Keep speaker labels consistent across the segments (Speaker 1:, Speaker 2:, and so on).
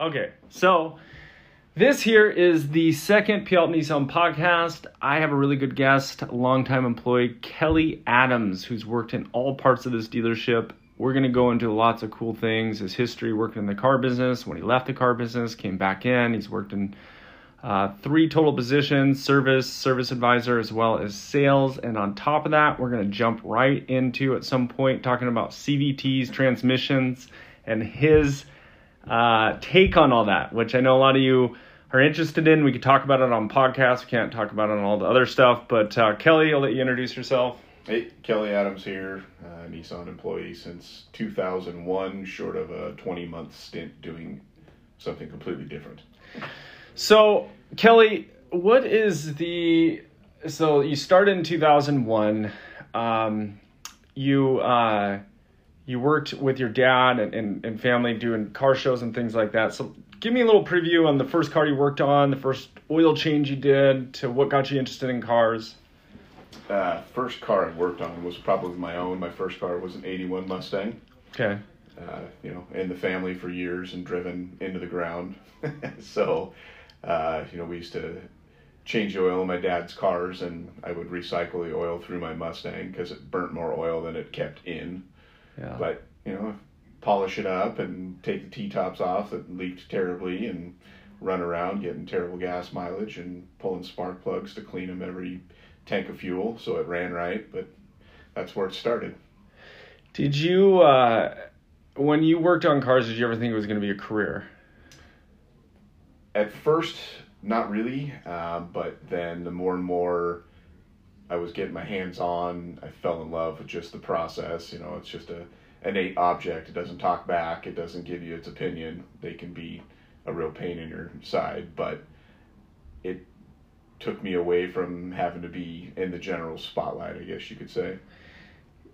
Speaker 1: Okay, so this here is the second Puyallup Nissan podcast. I have a really good guest, longtime employee Kelly Adams, who's worked in all parts of this dealership. We're going to go into lots of cool things his history working in the car business, when he left the car business, came back in. He's worked in uh, three total positions service, service advisor, as well as sales. And on top of that, we're going to jump right into at some point talking about CVTs, transmissions, and his uh, take on all that, which I know a lot of you are interested in. We could talk about it on podcasts. We can't talk about it on all the other stuff. But uh, Kelly, I'll let you introduce yourself.
Speaker 2: Hey, Kelly Adams here, uh, Nissan employee since 2001, short of a 20 month stint doing something completely different.
Speaker 1: So, Kelly, what is the. So, you started in 2001. Um, you. Uh, you worked with your dad and, and, and family doing car shows and things like that. So give me a little preview on the first car you worked on, the first oil change you did, to what got you interested in cars.
Speaker 2: Uh, first car I worked on was probably my own. My first car was an 81 Mustang.
Speaker 1: Okay.
Speaker 2: Uh, you know, in the family for years and driven into the ground. so, uh, you know, we used to change the oil in my dad's cars and I would recycle the oil through my Mustang because it burnt more oil than it kept in. Yeah. But, you know, polish it up and take the T tops off that leaked terribly and run around getting terrible gas mileage and pulling spark plugs to clean them every tank of fuel so it ran right. But that's where it started.
Speaker 1: Did you, uh, when you worked on cars, did you ever think it was going to be a career?
Speaker 2: At first, not really. Uh, but then the more and more I was getting my hands on, I fell in love with just the process. You know, it's just a innate object. It doesn't talk back. It doesn't give you its opinion. They can be a real pain in your side, but it took me away from having to be in the general spotlight, I guess you could say.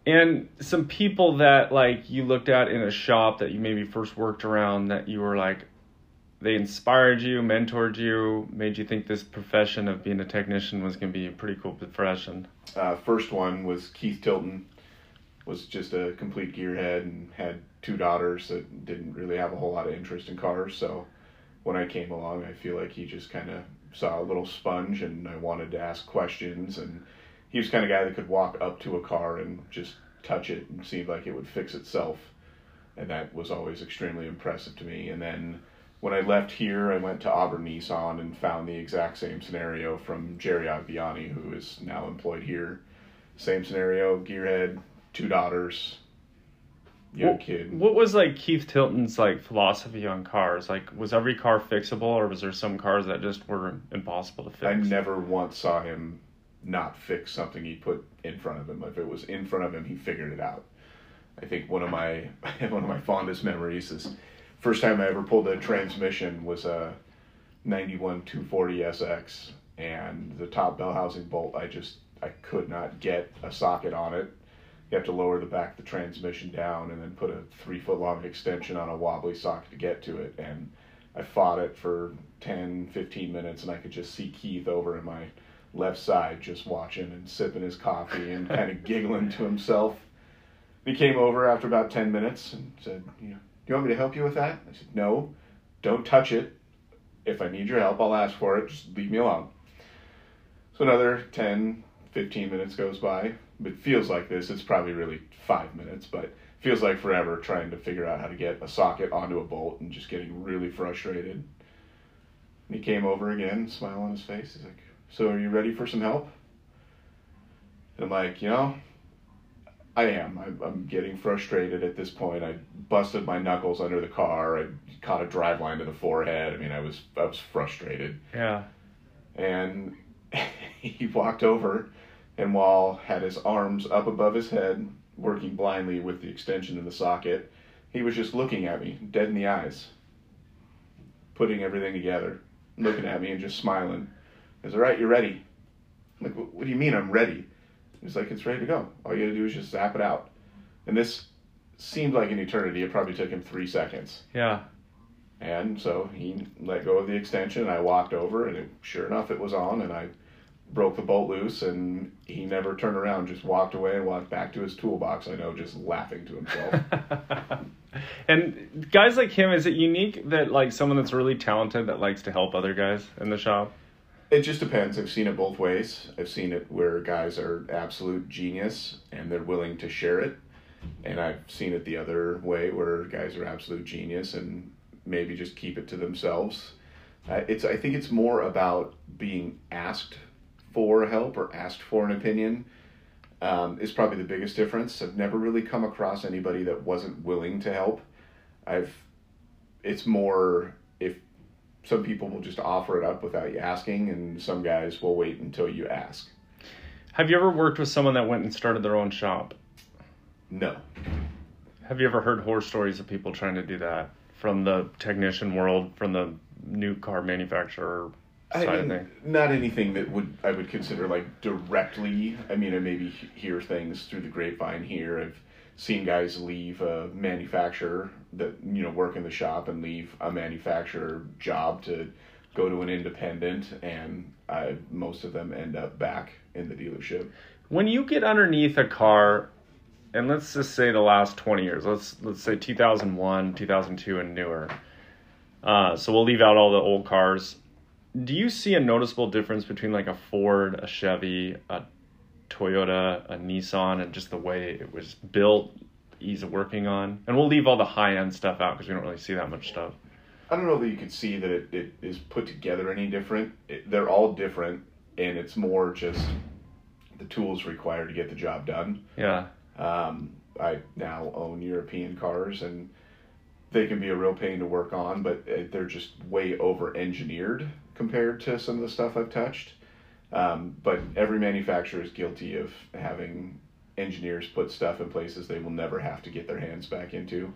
Speaker 1: And some people that like you looked at in a shop that you maybe first worked around that you were like they inspired you, mentored you, made you think this profession of being a technician was going to be a pretty cool profession.
Speaker 2: Uh, first one was Keith Tilton was just a complete gearhead and had two daughters that didn't really have a whole lot of interest in cars. So when I came along, I feel like he just kind of saw a little sponge and I wanted to ask questions. And he was kind of guy that could walk up to a car and just touch it and seemed like it would fix itself. And that was always extremely impressive to me. And then when I left here, I went to Auburn Nissan and found the exact same scenario from Jerry Agbiani, who is now employed here. Same scenario, gearhead, two daughters, young
Speaker 1: what,
Speaker 2: kid.
Speaker 1: What was like Keith Tilton's like philosophy on cars? Like, was every car fixable, or was there some cars that just were impossible to fix?
Speaker 2: I never once saw him not fix something he put in front of him. If it was in front of him, he figured it out. I think one of my one of my fondest memories is first time I ever pulled a transmission was a 91 240 SX and the top bell housing bolt I just I could not get a socket on it you have to lower the back of the transmission down and then put a three foot long extension on a wobbly socket to get to it. And I fought it for 10, 15 minutes, and I could just see Keith over in my left side just watching and sipping his coffee and kind of giggling to himself. He came over after about 10 minutes and said, you know, do you want me to help you with that? I said, no, don't touch it. If I need your help, I'll ask for it. Just leave me alone. So another 10, 15 minutes goes by it feels like this. It's probably really five minutes, but feels like forever trying to figure out how to get a socket onto a bolt and just getting really frustrated. And he came over again, smile on his face. He's like, "So are you ready for some help?" And I'm like, you know, I am. I'm, I'm getting frustrated at this point. I busted my knuckles under the car. I caught a drive line to the forehead. I mean, I was I was frustrated.
Speaker 1: Yeah.
Speaker 2: And he walked over and while had his arms up above his head, working blindly with the extension in the socket, he was just looking at me, dead in the eyes, putting everything together, looking at me and just smiling. I said, all right, you're ready. I'm like, what do you mean I'm ready? He's like, it's ready to go. All you gotta do is just zap it out. And this seemed like an eternity. It probably took him three seconds.
Speaker 1: Yeah.
Speaker 2: And so he let go of the extension, and I walked over, and it, sure enough, it was on, and I broke the bolt loose and he never turned around just walked away and walked back to his toolbox i know just laughing to himself
Speaker 1: And guys like him, is it unique that like someone that's really talented that likes to help other guys in the shop?
Speaker 2: It just depends. I've seen it both ways. I've seen it where guys are absolute genius and they're willing to share it. And I've seen it the other way where guys are absolute genius and maybe just keep it to themselves. Uh, it's I think it's more about being asked for help or asked for an opinion um, is probably the biggest difference. I've never really come across anybody that wasn't willing to help. I've it's more some people will just offer it up without you asking, and some guys will wait until you ask.
Speaker 1: Have you ever worked with someone that went and started their own shop?
Speaker 2: No.
Speaker 1: Have you ever heard horror stories of people trying to do that from the technician world, from the new car manufacturer side
Speaker 2: I mean,
Speaker 1: things?
Speaker 2: not anything that would I would consider like directly. I mean, I maybe hear things through the grapevine here. I've seen guys leave a manufacturer that you know work in the shop and leave a manufacturer job to go to an independent, and I, most of them end up back in the dealership.
Speaker 1: When you get underneath a car, and let's just say the last twenty years, let's let's say two thousand one, two thousand two, and newer. Uh, so we'll leave out all the old cars. Do you see a noticeable difference between like a Ford, a Chevy, a Toyota, a Nissan, and just the way it was built, ease of working on? And we'll leave all the high end stuff out because we don't really see that much stuff.
Speaker 2: I don't know that you could see that it, it is put together any different. It, they're all different, and it's more just the tools required to get the job done.
Speaker 1: Yeah.
Speaker 2: Um, I now own European cars, and they can be a real pain to work on, but uh, they're just way over engineered compared to some of the stuff I've touched. Um, but every manufacturer is guilty of having engineers put stuff in places they will never have to get their hands back into.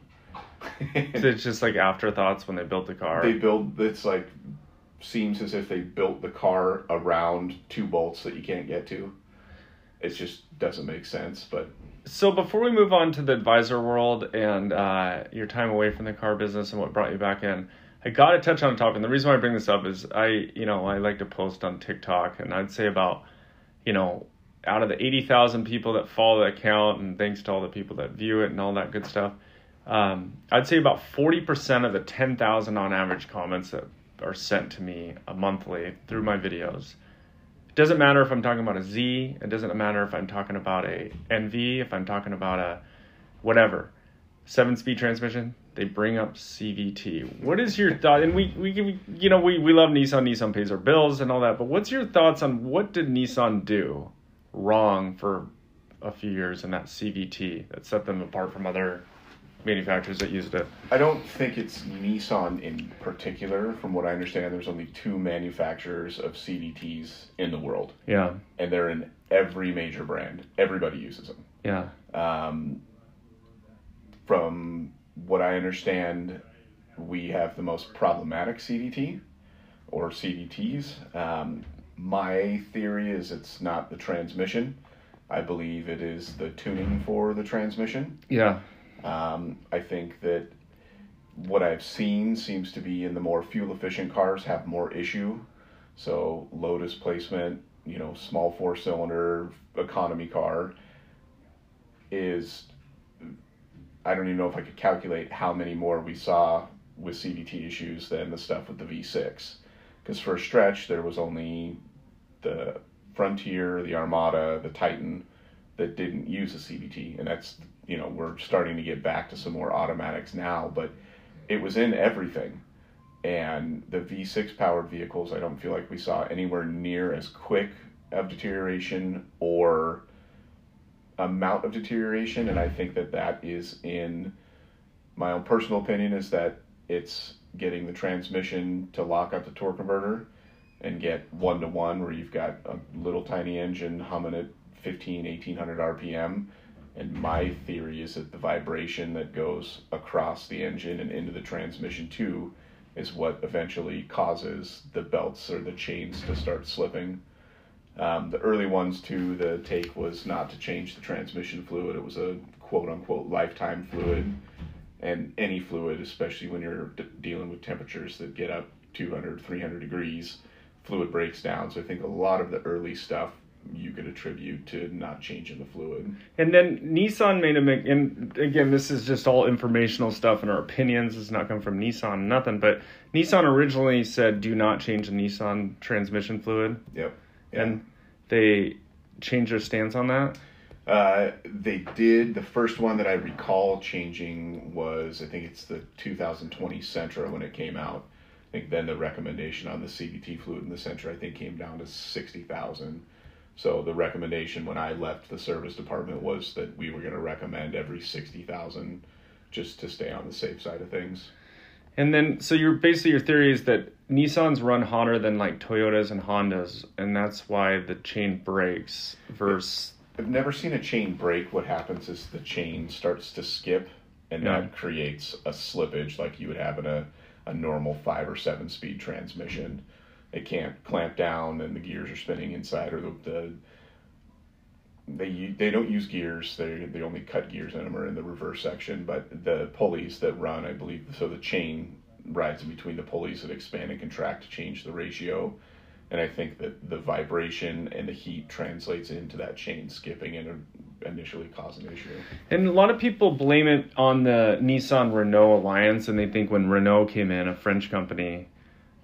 Speaker 1: So it's just like afterthoughts when they built the car.
Speaker 2: they build it's like seems as if they built the car around two bolts that you can't get to. It just doesn't make sense, but
Speaker 1: So before we move on to the advisor world and uh, your time away from the car business and what brought you back in, I got to touch on a topic. And the reason why I bring this up is I, you know, I like to post on TikTok, and I'd say about, you know, out of the eighty thousand people that follow the account, and thanks to all the people that view it and all that good stuff, um, I'd say about forty percent of the ten thousand on average comments that are sent to me a monthly through my videos it doesn't matter if I'm talking about a Z. It doesn't matter if I'm talking about a NV. If I'm talking about a whatever seven-speed transmission, they bring up CVT. What is your thought? And we we- you know we we love Nissan. Nissan pays our bills and all that. But what's your thoughts on what did Nissan do wrong for a few years in that CVT that set them apart from other manufacturers that used it?
Speaker 2: I don't think it's Nissan in particular. From what I understand, there's only two manufacturers of CVTs in the world,
Speaker 1: Yeah,
Speaker 2: and they're in every major brand. Everybody uses them.
Speaker 1: yeah,
Speaker 2: Um, from what I understand, we have the most problematic CVT or CVTs. Um, my theory is it's not the transmission. I believe it is the tuning for the transmission.
Speaker 1: yeah,
Speaker 2: Um, I think that what I've seen seems to be in the more fuel efficient cars have more issue. So low displacement, you know, small four cylinder economy car is I don't even know if I could calculate how many more we saw with CVT issues than the stuff with the V6. Because for a stretch there was only the Frontier, the Armada, the Titan that didn't use a CVT, and that's you know we're starting to get back to some more automatics now, but it was in everything. And the V6 powered vehicles, I don't feel like we saw anywhere near as quick of deterioration or amount of deterioration, and I think that that is in my own personal opinion is that it's getting the transmission to lock up the torque converter and get one to one where you've got a little tiny engine humming at 15 1800 rpm and my theory is that the vibration that goes across the engine and into the transmission too is what eventually causes the belts or the chains to start slipping. Um, the early ones too the take was not to change the transmission fluid. It was a quote unquote lifetime fluid. And any fluid especially when you're d- dealing with temperatures that get up 200 300 degrees fluid breaks down so i think a lot of the early stuff you could attribute to not changing the fluid.
Speaker 1: And then Nissan made a make, and again, this is just all informational stuff and our opinions. It's not come from Nissan, nothing. But Nissan originally said, "Do not change the Nissan transmission fluid,"
Speaker 2: Yep.
Speaker 1: and they changed their stance on that.
Speaker 2: Uh, they did. The first one that I recall changing was I think it's the 2020 Sentra when it came out. I think then the recommendation on the CVT fluid in the Sentra, I think came down to sixty thousand. So the recommendation when I left the service department was that we were going to recommend every sixty thousand, just to stay on the safe side of things.
Speaker 1: And then, so your basically your theory is that Nissans run hotter than like Toyotas and Hondas, and that's why the chain breaks. Versus,
Speaker 2: I've never seen a chain break. What happens is the chain starts to skip, and
Speaker 1: Yeah.
Speaker 2: that creates a slippage like you would have in a, a normal five or seven speed transmission. It can't clamp down, and the gears are spinning inside, or the, the they they don't use gears. They they only cut gears in them or in the reverse section. But the pulleys that run, I believe, so the chain rides in between the pulleys that expand and contract to change the ratio. And I think that the vibration and the heat translates into that chain skipping and initially cause an issue.
Speaker 1: and a lot of people blame it on the Nissan Renault alliance, and they think when Renault came in, a French company,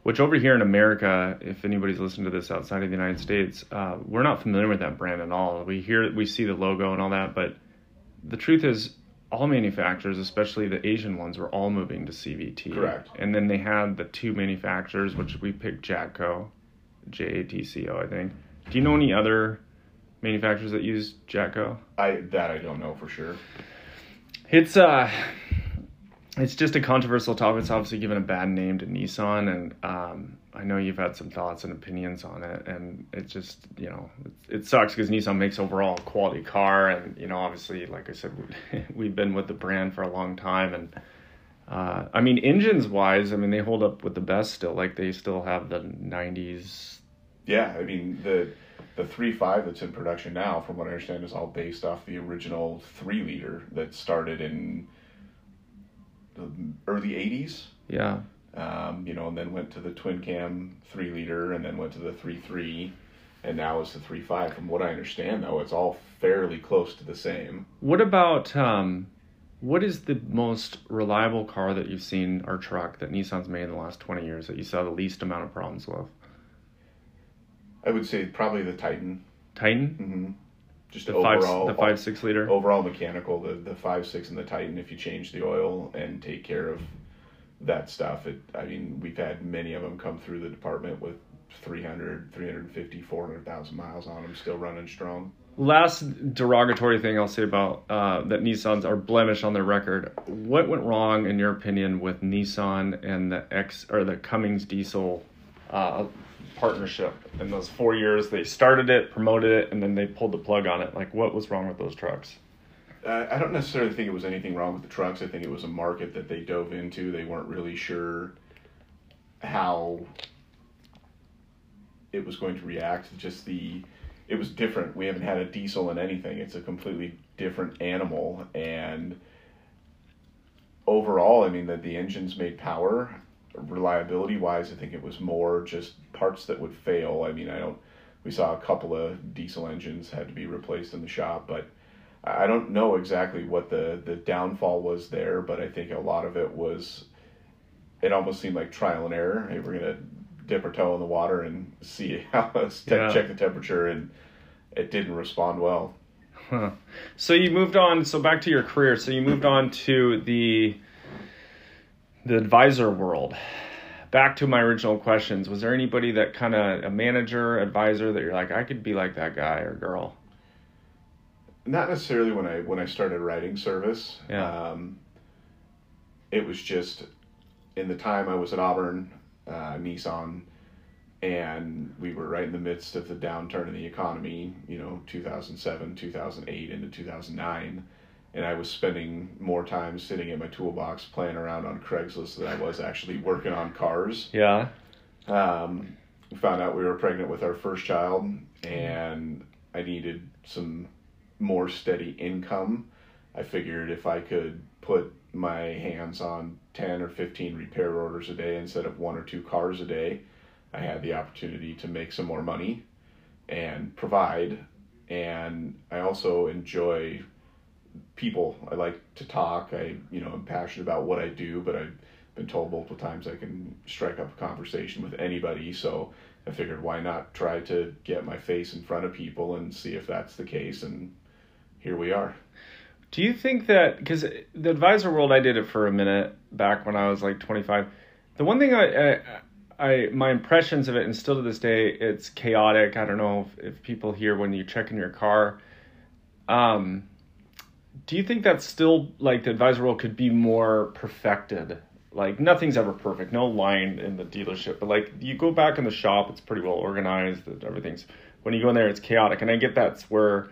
Speaker 1: which over here in America, if anybody's listened to this outside of the United States, uh, we're not familiar with that brand at all. We hear, we see the logo and all that, but the truth is, all manufacturers, especially the Asian ones, were all moving to CVT.
Speaker 2: Correct.
Speaker 1: And then they had the two manufacturers, which we picked Jatco, I think. Do you know any other manufacturers that use Jatco?
Speaker 2: I that I don't know for sure.
Speaker 1: It's uh it's just a controversial topic. It's obviously given a bad name to Nissan, and um, I know you've had some thoughts and opinions on it. And it just, you know, it, it sucks because Nissan makes overall a quality car, and you know, obviously, like I said, we've been with the brand for a long time, and uh, I mean, engines wise, I mean, they hold up with the best still. Like they still have the '90s.
Speaker 2: Yeah, I mean the the three five that's in production now, from what I understand, is all based off the original three liter that started in the early '80s.
Speaker 1: Yeah,
Speaker 2: Um, you know, and then went to the twin cam three liter, and then went to the three three, and now it's the three five. From what I understand, though, it's all fairly close to the same.
Speaker 1: What about um, what is the most reliable car that you've seen or truck that Nissan's made in the last twenty years that you saw the least amount of problems with?
Speaker 2: I would say probably the Titan.
Speaker 1: Titan,
Speaker 2: Mm-hmm. Just
Speaker 1: the
Speaker 2: overall,
Speaker 1: five, the five six liter.
Speaker 2: overall mechanical, the the five six and the Titan. If you change the oil and take care of that stuff, it. I mean, we've had many of them come through the department with 300, 350, 400,000 miles on them, still running strong.
Speaker 1: Last derogatory thing I'll say about uh, that Nissans are blemish on their record. What went wrong in your opinion with Nissan and the X or the Cummins diesel uh, partnership in those four years? They started it, promoted it, and then they pulled the plug on it. Like, what was wrong with those trucks?
Speaker 2: Uh, I don't necessarily think it was anything wrong with the trucks. I think it was a market that they dove into. They weren't really sure how it was going to react. Just the, it was different. We haven't had a diesel in anything. It's a completely different animal, and overall, I mean that the engines made power. Reliability wise, I think it was more just parts that would fail. I mean, I don't. We saw a couple of diesel engines had to be replaced in the shop, but I don't know exactly what the the downfall was there. But I think a lot of it was. It almost seemed like trial and error. Hey, we're gonna dip our toe in the water and see how
Speaker 1: Yeah.
Speaker 2: check the temperature, and it didn't respond well.
Speaker 1: Huh. So you moved on. So back to your career. So you moved on to the the advisor world. Back to my original questions. Was there anybody that kind of a manager, advisor that you're like, I could be like that guy or girl?
Speaker 2: not necessarily when I when I started writing service.
Speaker 1: Yeah.
Speaker 2: Um, it was just in the time I was at Auburn, uh, Nissan, and we were right in the midst of the downturn in the economy. You know, two thousand seven, two thousand eight, into two thousand nine. And I was spending more time sitting in my toolbox playing around on Craigslist than I was actually working on cars.
Speaker 1: Yeah.
Speaker 2: Um, we found out we were pregnant with our first child, and I needed some more steady income. I figured if I could put my hands on 10 or 15 repair orders a day instead of one or two cars a day, I had the opportunity to make some more money. and provide. And I also enjoy people. I like to talk. I, you know, I'm passionate about what I do, but I've been told multiple times I can strike up a conversation with anybody. So I figured why not try to get my face in front of people and see if that's the case. And here we are.
Speaker 1: Do you think that because the advisor world, I did it for a minute back when I was like 25. The one thing I, I, I my impressions of it, and still to this day, it's chaotic. I don't know if, if people hear when you check in your car. Um, do you think that's still like the advisor role could be more perfected? Like nothing's ever perfect, no line in the dealership, but like you go back in the shop, it's pretty well organized. Everything's when you go in there, it's chaotic, and I get that's where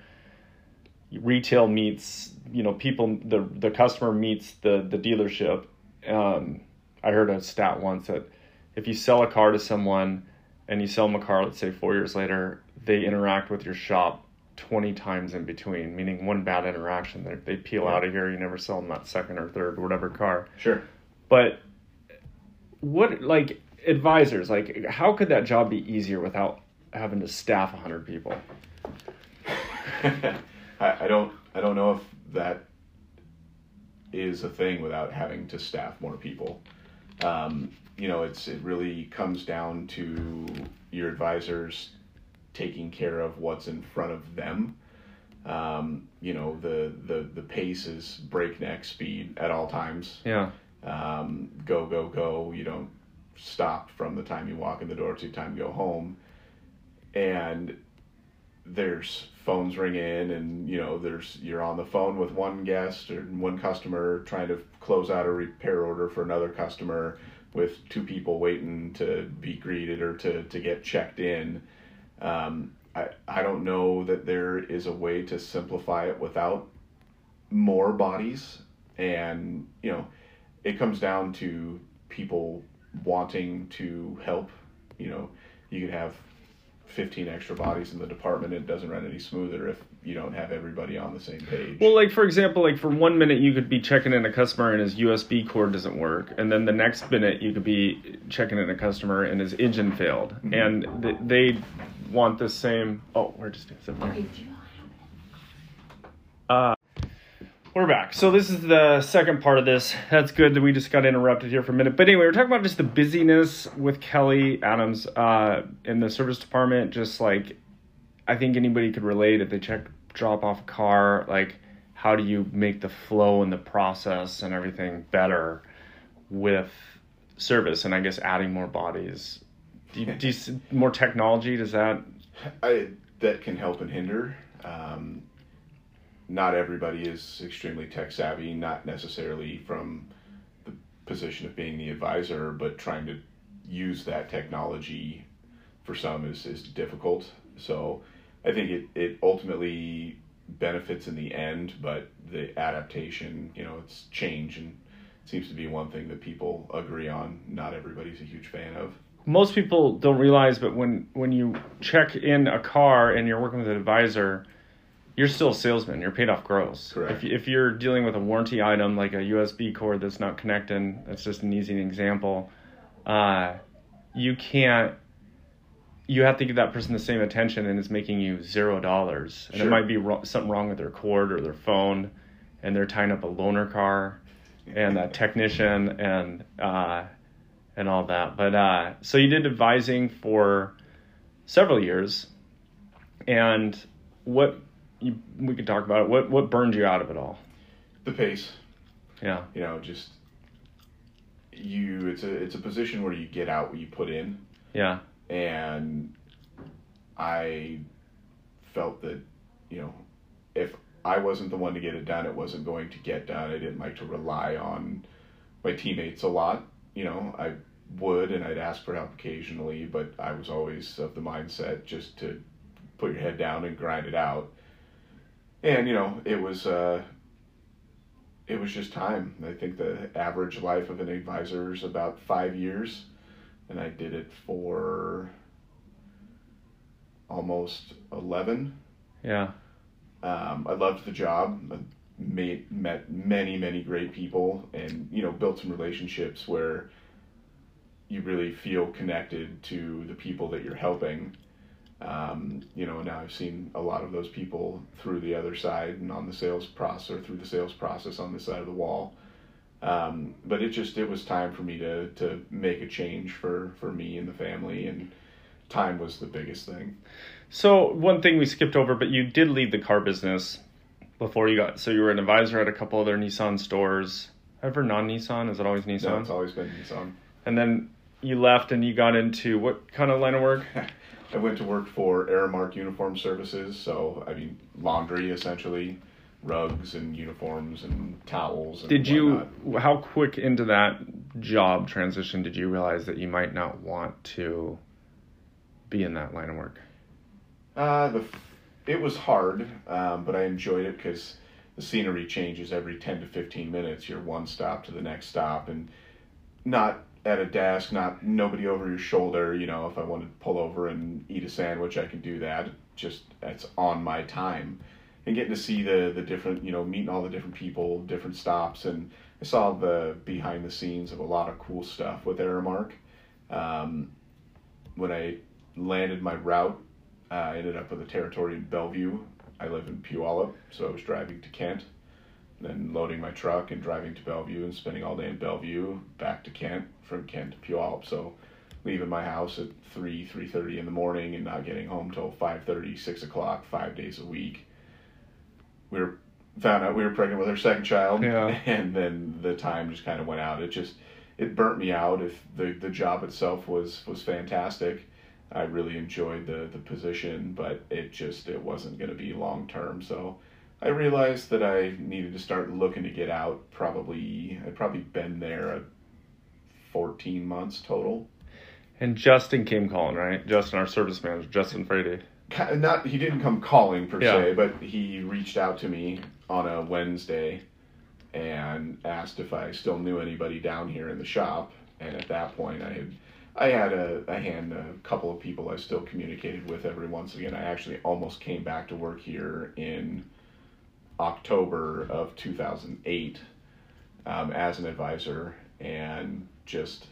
Speaker 1: retail meets you know people the the customer meets the the dealership. Um, I heard a stat once that if you sell a car to someone and you sell them a car, let's say four years later, they interact with your shop 20 times in between, meaning one bad interaction, they, they peel yeah. out of here, you never sell them that second or third, or whatever car.
Speaker 2: Sure.
Speaker 1: But what, like, advisors, like, how could that job be easier without having to staff 100 people?
Speaker 2: I, I don't, I don't know if that is a thing without having to staff more people. Um, you know, it's it really comes down to your advisors taking care of what's in front of them. Um, you know, the, the the pace is breakneck speed at all times.
Speaker 1: Yeah.
Speaker 2: Um, go go go. You don't stop from the time you walk in the door to the time you go home. And there's phones ring in and you know there's you're on the phone with one guest or one customer trying to close out a repair order for another customer with two people waiting to be greeted or to, to get checked in. Um, I, I don't know that there is a way to simplify it without more bodies. And you know it comes down to people wanting to help. You know you could have 15 extra bodies in the department it doesn't run any smoother if you don't have everybody on the same page.
Speaker 1: Well like for example like for one minute you could be checking in a customer and his usb cord doesn't work and then the next minute you could be checking in a customer and his engine failed. Mm-hmm. and th- they want the same oh we're just okay, uh, we're back. So this is the second part of this. That's good that we just got interrupted here for a minute. But anyway, we're talking about just the busyness with Kelly Adams uh, in the service department. Just like I think anybody could relate if they check drop off a car. Like how do you make the flow and the process and everything better with service? And I guess adding more bodies. Do you, do you more technology? Does that?
Speaker 2: I that can help and hinder. Um, not everybody is extremely tech savvy, not necessarily from the position of being the advisor, but trying to use that technology for some is, is difficult. So I think it, it ultimately benefits in the end, but the adaptation, you know, it's change and it seems to be one thing that people agree on. Not everybody's a huge fan of.
Speaker 1: Most people don't realize, but when, when you check in a car and you're working with an advisor, you're still a salesman. You're paid off gross.
Speaker 2: Correct.
Speaker 1: If, if you're dealing with a warranty item like a USB cord that's not connecting, that's just an easy example. Uh, you can't. You have to give that person the same attention, and it's making you zero dollars. And sure. it might be ro- something wrong with their cord or their phone, and they're tying up a loaner car, and a technician, and uh, and all that. But uh, so you did advising for several years, and what you, we could talk about it. What what burned you out of it all?
Speaker 2: The pace.
Speaker 1: Yeah.
Speaker 2: You know, just you. It's a it's a position where you get out what you put in.
Speaker 1: Yeah.
Speaker 2: And I felt that you know if I wasn't the one to get it done, it wasn't going to get done. I didn't like to rely on my teammates a lot. You know, I would and I'd ask for help occasionally, but I was always of the mindset just to put your head down and grind it out and you know it was uh, it was just time. I think the average life of an advisor is about five years, and I did it for almost eleven.
Speaker 1: Yeah.
Speaker 2: Um, I loved the job. I made met many many great people, and you know built some relationships where you really feel connected to the people that you're helping. Um, you know, now I've seen a lot of those people through the other side and on the sales process or through the sales process on this side of the wall. Um, but it just it was time for me to to make a change for for me and the family, and time was the biggest thing.
Speaker 1: So one thing we skipped over, but you did leave the car business before you got. So you were an advisor at a couple other Nissan stores. Ever non Nissan? Is it always Nissan?
Speaker 2: No, it's always been Nissan.
Speaker 1: And then you left and you got into what kind of line of work?
Speaker 2: I went to work for Aramark Uniform Services, so I mean laundry essentially, rugs and uniforms and towels. And
Speaker 1: did you? How quick into that job transition did you realize that you might not want to be in that line of work?
Speaker 2: Uh, the it was hard, um, but I enjoyed it because the scenery changes every ten to fifteen minutes. You're one stop to the next stop, and not at a desk, not nobody over your shoulder. You know, if I wanted to pull over and eat a sandwich, I can do that. Just that's on my time, and getting to see the the different, you know, meeting all the different people, different stops, and I saw the behind the scenes of a lot of cool stuff with Aramark. Um, when I landed my route, I ended up with a territory in Bellevue. I live in Puyallup, so I was driving to Kent, then loading my truck and driving to Bellevue and spending all day in Bellevue, back to Kent, from Kent to Puyallup. So leaving my house at 3, 3.30 in the morning and not getting home till 5.30, 6 o'clock, five days a week. We were found out we were pregnant with our second child,
Speaker 1: Yeah.
Speaker 2: and then the time just kind of went out. It just it burnt me out. If the the job itself was was fantastic, I really enjoyed the the position, but it just it wasn't going to be long term. So I realized that I needed to start looking to get out. Probably I'd probably been there at fourteen months total.
Speaker 1: And Justin came calling, right? Justin, our service manager, Justin
Speaker 2: Friday. Not he didn't come calling per
Speaker 1: Yeah.
Speaker 2: se, but he reached out to me on a Wednesday and asked if I still knew anybody down here in the shop. And at that point, I had I had a, a hand a couple of people I still communicated with every once again. I actually almost came back to work here in October of 2008 um, as an advisor and just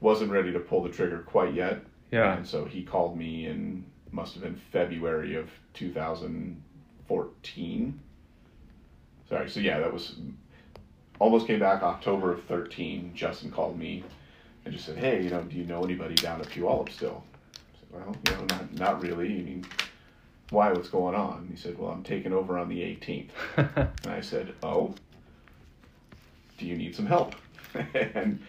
Speaker 2: wasn't ready to pull the trigger quite yet.
Speaker 1: Yeah.
Speaker 2: And so he called me in must have been February of 2014. Sorry, so yeah, that was almost came back October of 13. Justin called me and just said, "Hey, you know, do you know anybody down at Puyallup still?" I said, "Well, you know, not not really. I mean, why? What's going on?" He said, "Well, I'm taking over on the 18th." And I said, "Oh, do you need some help?" and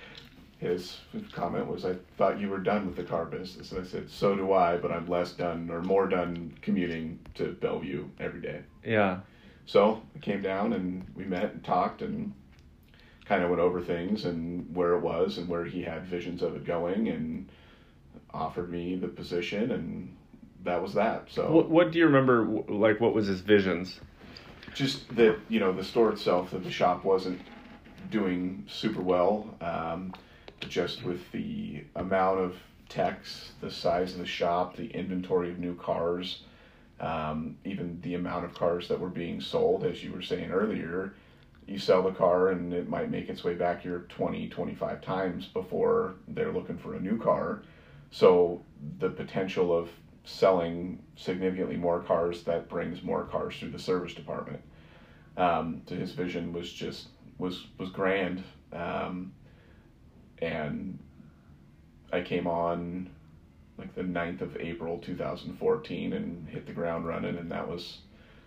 Speaker 2: his comment was, "I thought you were done with the car business." And I said, "So do I, but I'm less done or more done commuting to Bellevue every day."
Speaker 1: yeah.
Speaker 2: So I came down and we met and talked and kind of went over things and where it was and where he had visions of it going and offered me the position and that was that. So
Speaker 1: What, what do you remember? Like, what was his visions?
Speaker 2: just that you know the store itself that the shop wasn't doing super well um, just with the amount of techs the size of the shop the inventory of new cars um, even the amount of cars that were being sold as you were saying earlier you sell the car and it might make its way back here 20 25 times before they're looking for a new car so the potential of selling significantly more cars that brings more cars through the service department. Um, to his vision was just was was grand. Um, and I came on like the 9th of April 2014 and hit the ground running and that was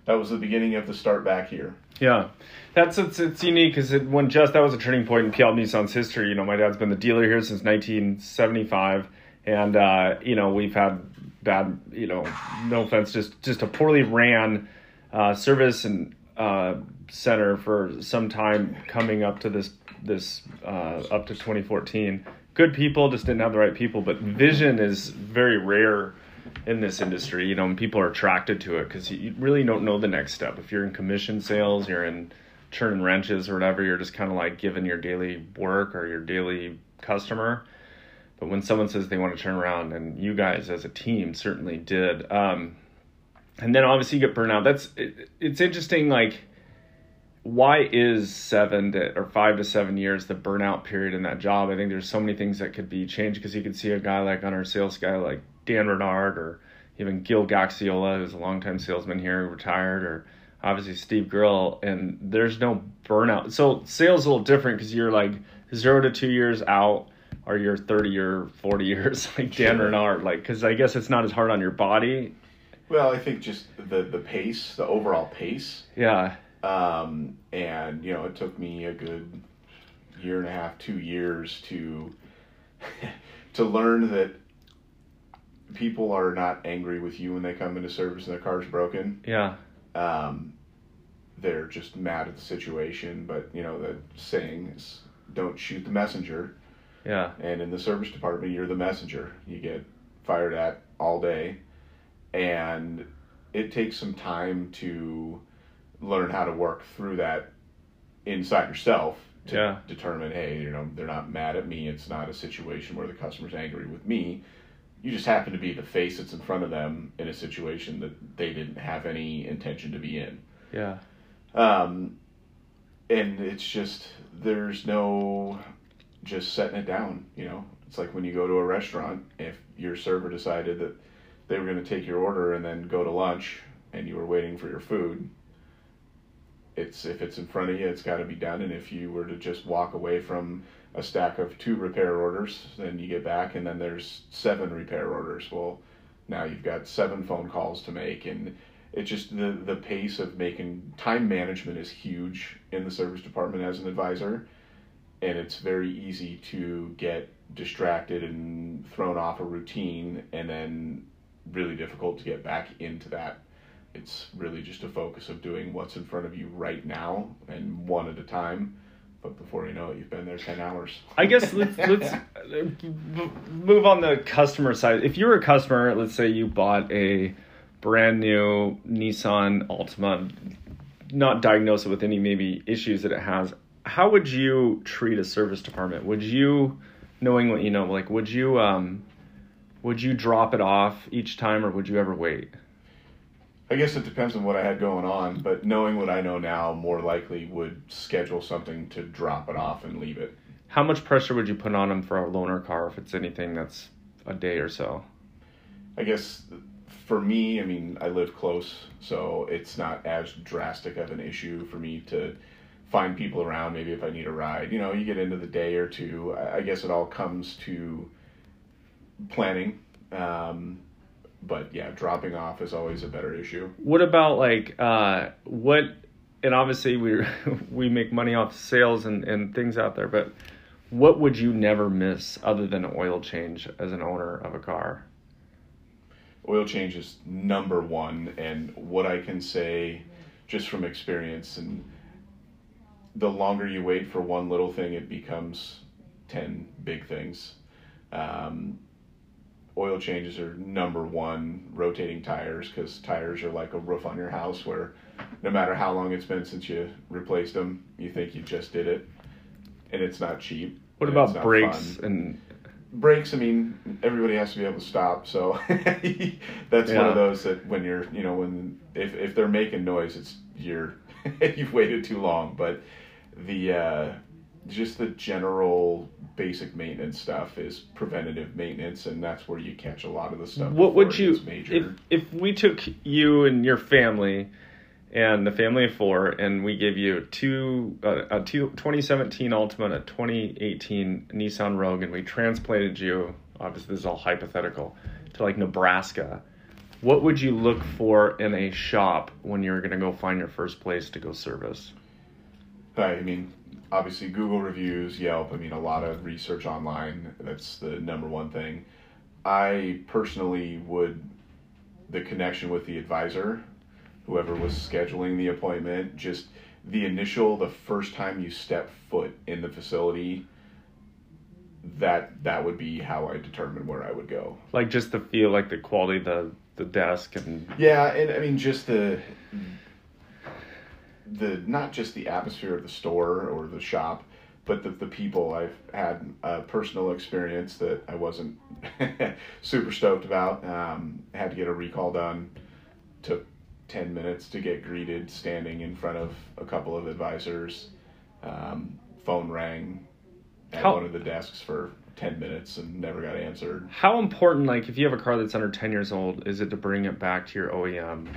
Speaker 2: that was the beginning of the start back here.
Speaker 1: Yeah, that's it's, it's unique because it, when just that was a turning point in Puyallup Nissan's history. You know, my dad's been the dealer here since 1975, and uh, you know we've had bad, you know, no offense, just just a poorly ran uh, service and uh, center for some time coming up to this this uh, up to 2014. Good people just didn't have the right people, but vision is very rare in this industry, you know, and people are attracted to it because you really don't know the next step. If you're in commission sales, you're in turning wrenches or whatever, you're just kind of like given your daily work or your daily customer. But when someone says they want to turn around, and you guys as a team certainly did, um, and then obviously you get burnout. That's it, it's interesting. Like, why is seven to or five to seven years the burnout period in that job? I think there's so many things that could be changed because you could see a guy like on our sales guy like Dan Renard or even Gil Gaxiola, who's a longtime salesman here, retired, or obviously Steve Grill, and there's no burnout. So sales a little different because you're like zero to two years out, or you're 30 or 40 years, like Dan
Speaker 2: Sure.
Speaker 1: Renard. Like, because I guess it's not as hard on your body.
Speaker 2: Well, I think just the the pace, the overall pace,
Speaker 1: Yeah,
Speaker 2: um, and you know, it took me a good year and a half, two years to to learn that people are not angry with you when they come into service and their car's broken.
Speaker 1: yeah,
Speaker 2: Um, they're just mad at the situation. But you know, the saying is, "Don't shoot the messenger."
Speaker 1: Yeah,
Speaker 2: And in the service department, you're the messenger. You get fired at all day. And it takes some time to learn how to work through that inside yourself to
Speaker 1: Yeah.
Speaker 2: determine, hey, you know, they're not mad at me. It's not a situation where the customer's angry with me. You just happen to be the face that's in front of them in a situation that they didn't have any intention to be in.
Speaker 1: yeah,
Speaker 2: Um, and it's just there's no just setting it down. You know, it's like when you go to a restaurant. If your server decided that they were going to take your order and then go to lunch, and you were waiting for your food, it's if it's in front of you, it's got to be done. And if you were to just walk away from a stack of two repair orders, then you get back, and then there's seven repair orders. Well, now you've got seven phone calls to make, and it's just the the pace of making time management is huge in the service department as an advisor and it's very easy to get distracted and thrown off a routine and then really difficult to get back into that. It's really just a focus of doing what's in front of you right now and one at a time. But before you know it you've been there 10 hours.
Speaker 1: I guess let's let's uh, move on the customer side. If you're a customer, let's say you bought a brand new Nissan Altima, not diagnosed with any maybe issues that it has, how would you treat a service department? Would you, knowing what you know, like would you um, would you drop it off each time, or would you ever wait?
Speaker 2: I guess it depends on what I had going on, but knowing what I know now, more likely would schedule something to drop it off and leave it.
Speaker 1: How much pressure would you put on them for a loaner car if it's anything that's a day or so?
Speaker 2: I guess for me, I mean, I live close, so it's not as drastic of an issue for me to find people around. Maybe if I need a ride, you know, you get into the day or two. I guess it all comes to planning. Um, but yeah, dropping off is always a better issue.
Speaker 1: What about like uh, what? And obviously we we make money off sales and and things out there, but what would you never miss other than an oil change as an owner of a car?
Speaker 2: Oil change is number one, and what I can say just from experience and the longer you wait for one little thing, it becomes 10 big things. Um, oil changes are number one, rotating tires, because tires are like a roof on your house where no matter how long it's been since you replaced them, you think you just did it. And it's not cheap.
Speaker 1: What about brakes
Speaker 2: fun.
Speaker 1: and
Speaker 2: Brakes, I mean, everybody has to be able to stop. So that's one of those that when you're, you know, when if, if they're making noise, it's you're you've waited too long. But the uh, just the general basic maintenance stuff is preventative maintenance, and that's where you catch a lot of the stuff.
Speaker 1: what would you
Speaker 2: major.
Speaker 1: if if we took you and your family and the family of four and we give you two uh, a two, 2017 Altima and a 2018 Nissan Rogue and we transplanted you obviously this is all hypothetical to like Nebraska what would you look for in a shop when you're going to go find your first place to go service
Speaker 2: I mean, obviously Google reviews, Yelp. I mean, a lot of research online. That's the number one thing. I personally would the connection with the advisor, whoever was scheduling the appointment, just the initial, the first time you step foot in the facility. That that would be how I determine where I would go.
Speaker 1: like just the feel like the quality of the the desk and
Speaker 2: Yeah, and I mean just the the not just the atmosphere of the store or the shop, but the the people. I've had a personal experience that I wasn't super stoked about. Um, had to get a recall done. Took ten minutes to get greeted, standing in front of a couple of advisors. Um, phone rang at
Speaker 1: How-
Speaker 2: one of the desks for ten minutes and never got answered.
Speaker 1: How important, like, if you have a car that's under ten years old, is it to bring it back to your OEM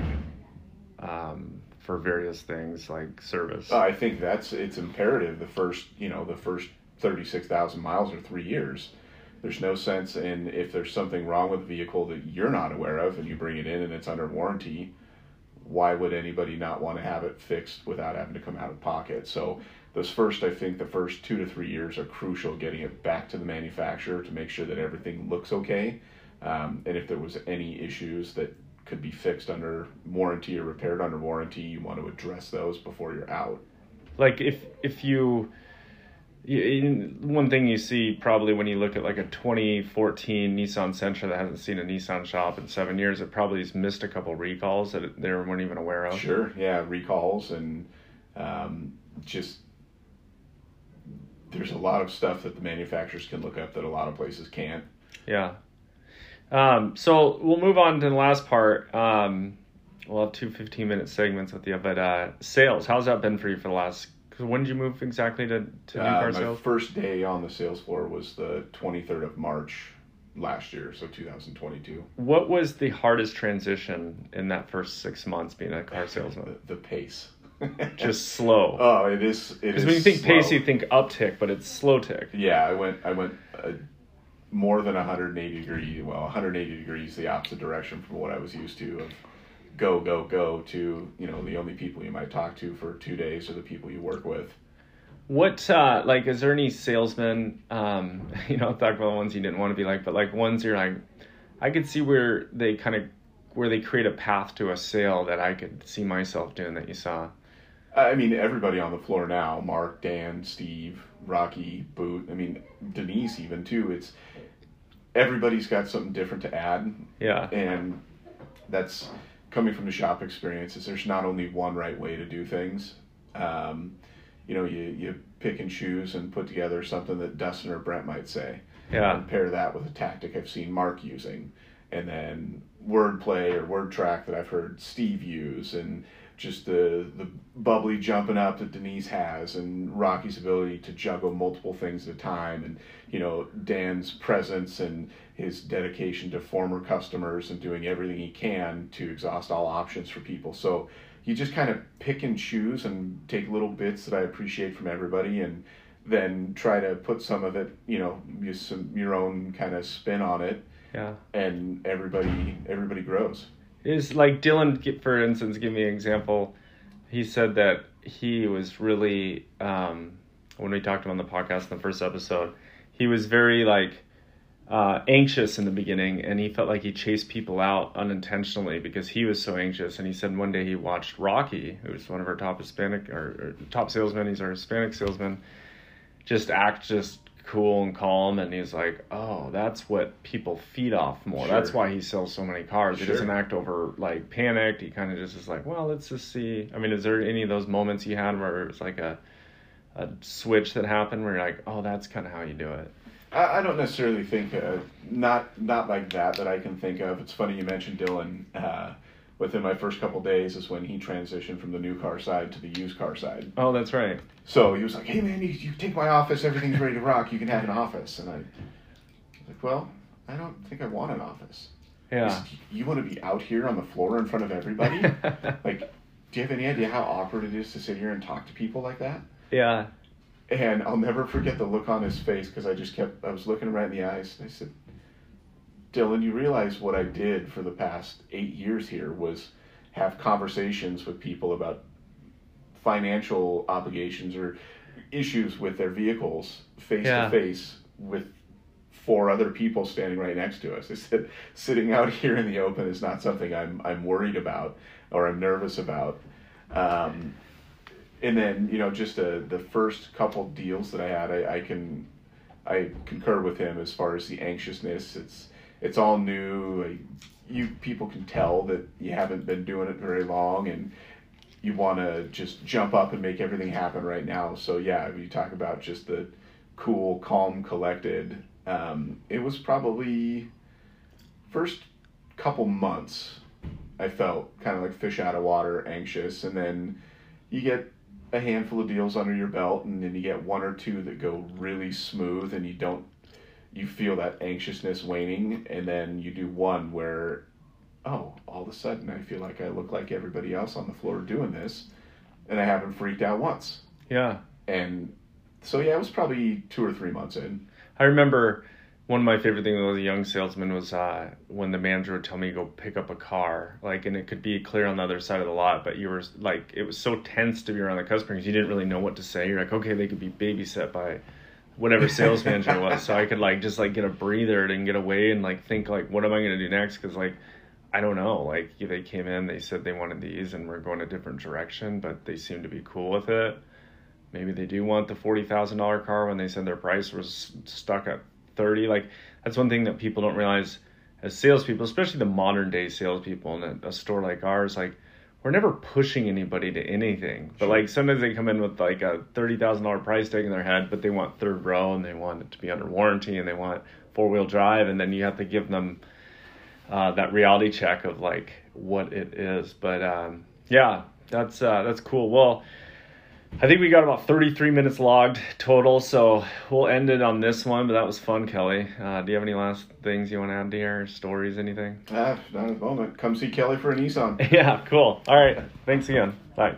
Speaker 1: um, for various things like service?
Speaker 2: I think that's it's imperative. The first, you know, the first thirty six thousand miles or three years. There's no sense in if there's something wrong with the vehicle that you're not aware of and you bring it in and it's under warranty. Why would anybody not want to have it fixed without having to come out of pocket? So those first, I think, the first two to three years are crucial. Getting it back to the manufacturer to make sure that everything looks okay, um, and if there was any issues that could be fixed under warranty or repaired under warranty, you want to address those before you're out.
Speaker 1: like if if you, you one thing you see probably when you look at like a 2014 Nissan Sentra that hasn't seen a Nissan shop in seven years, it probably has missed a couple recalls that they weren't even aware of.
Speaker 2: Sure, yeah, recalls and um, just there's a lot of stuff that the manufacturers can look up that a lot of places can't.
Speaker 1: Yeah. Um, so we'll move on to the last part. Um, we'll have two 15 minute segments with you, but uh, sales, how's that been for you for the last? Cause when did you move exactly to, to new
Speaker 2: Uh,
Speaker 1: car
Speaker 2: my
Speaker 1: sales?
Speaker 2: first day on the sales floor was the 23rd of March last year, so 2022.
Speaker 1: What was the hardest transition in that first six months being a car salesman?
Speaker 2: The, the pace.
Speaker 1: Just slow.
Speaker 2: oh, it is.
Speaker 1: Because
Speaker 2: is
Speaker 1: when you think pace, you think uptick, but it's slow tick.
Speaker 2: Yeah, I went. I went uh, more than 180 degrees. Well, 180 degrees the opposite direction from what I was used to. Of go, go, go to you know the only people you might talk to for two days are the people you work with.
Speaker 1: What uh like is there any salesmen um you know talk about the ones you didn't want to be like but like ones you're like I could see where they kind of where they create a path to a sale that I could see myself doing that you saw.
Speaker 2: I mean, everybody on the floor now: Mark, Dan, Steve, Rocky, Boot. I mean, Denise even too. It's everybody's got something different to add,
Speaker 1: Yeah.
Speaker 2: and that's coming from the shop experiences. There's not only one right way to do things. Um, you know, you you pick and choose and put together something that Dustin or Brent might say.
Speaker 1: Yeah.
Speaker 2: And pair that with a tactic I've seen Mark using, and then wordplay or word track that I've heard Steve use, and just the the bubbly jumping up that Denise has, and Rocky's ability to juggle multiple things at a time, and you know Dan's presence and his dedication to former customers and doing everything he can to exhaust all options for people. So you just kind of pick and choose and take little bits that I appreciate from everybody and then try to put some of it, you know, use some your own kind of spin on it,
Speaker 1: Yeah.
Speaker 2: and everybody everybody grows.
Speaker 1: Is like Dylan, for instance, give me an example. He said that he was really, um, when we talked on the podcast in the first episode, he was very like uh, anxious in the beginning, and he felt like he chased people out unintentionally because he was so anxious. And he said one day he watched Rocky, who's one of our top Hispanic or, or top salesmen. He's our Hispanic salesman. Just act just cool and calm, and he's like, "Oh, that's what people feed off more.
Speaker 2: Sure.
Speaker 1: That's why he sells so many cars. He doesn't act over like panicked. He kind of just is like, well, let's just see. I mean, is there any of those moments you had where it was like a a switch that happened where you're like, oh, that's kind of how you do it?
Speaker 2: I, I don't necessarily think uh, not not like that that I can think of. It's funny you mentioned Dylan. Uh, within my first couple days is when he transitioned from the new car side to the used car side.
Speaker 1: Oh, that's right.
Speaker 2: So he was like, "Hey man, you, you take my office. Everything's ready to rock. You can have an office." And I was like, "Well, I don't think I want an office.
Speaker 1: Yeah.
Speaker 2: You want to be out here on the floor in front of everybody? like, do you have any idea how awkward it is to sit here and talk to people like that?"
Speaker 1: yeah.
Speaker 2: And I'll never forget the look on his face because I just kept, I was looking him right in the eyes. And I said, Dylan, you realize what I did for the past eight years here was have conversations with people about financial obligations or issues with their vehicles face to face with four other people standing right next to us. I said, sitting out here in the open is not something I'm, I'm worried about or I'm nervous about. Um, and then you know just uh, the first couple deals that I had, I, I can I concur with him as far as the anxiousness. It's it's all new. You people can tell that you haven't been doing it very long, and you want to just jump up and make everything happen right now. So yeah, you talk about just the cool, calm, collected. Um, it was probably first couple months. I felt kind of like fish out of water, anxious, and then you get a handful of deals under your belt and then you get one or two that go really smooth and you don't you feel that anxiousness waning, and then you do one where, oh, all of a sudden I feel like I look like everybody else on the floor doing this, and I haven't freaked out once.
Speaker 1: Yeah.
Speaker 2: And so yeah, it was probably two or three months in.
Speaker 1: I remember one of my favorite things as a young salesman was uh, when the manager would tell me to go pick up a car, like, and it could be clear on the other side of the lot, but you were like, it was so tense to be around the customer because you didn't really know what to say. You're like, okay, they could be babysat by whatever sales manager was, so I could like just like get a breather and get away and like think like, what am I gonna do next? Because like, I don't know. Like they came in, they said they wanted these, and we're going a different direction, but they seemed to be cool with it. Maybe they do want the forty thousand dollar car when they said their price was stuck at thirty. Like that's one thing that people don't realize as salespeople, especially the modern day salespeople in a, a store like ours. Like we're never pushing anybody to anything, but like sometimes they come in with like a thirty thousand dollar price tag in their head, but they want third row and they want it to be under warranty and they want four wheel drive, and then you have to give them uh, that reality check of like what it is. But um, yeah, that's uh, that's cool. Well, I think we got about 33 minutes logged total, so we'll end it on this one. But that was fun, Kelly. Uh, do you have any last things you want to add to your stories? Anything?
Speaker 2: Ah, not at the moment. Come see Kelly for a Nissan.
Speaker 1: yeah, cool. All right. Thanks again. Bye.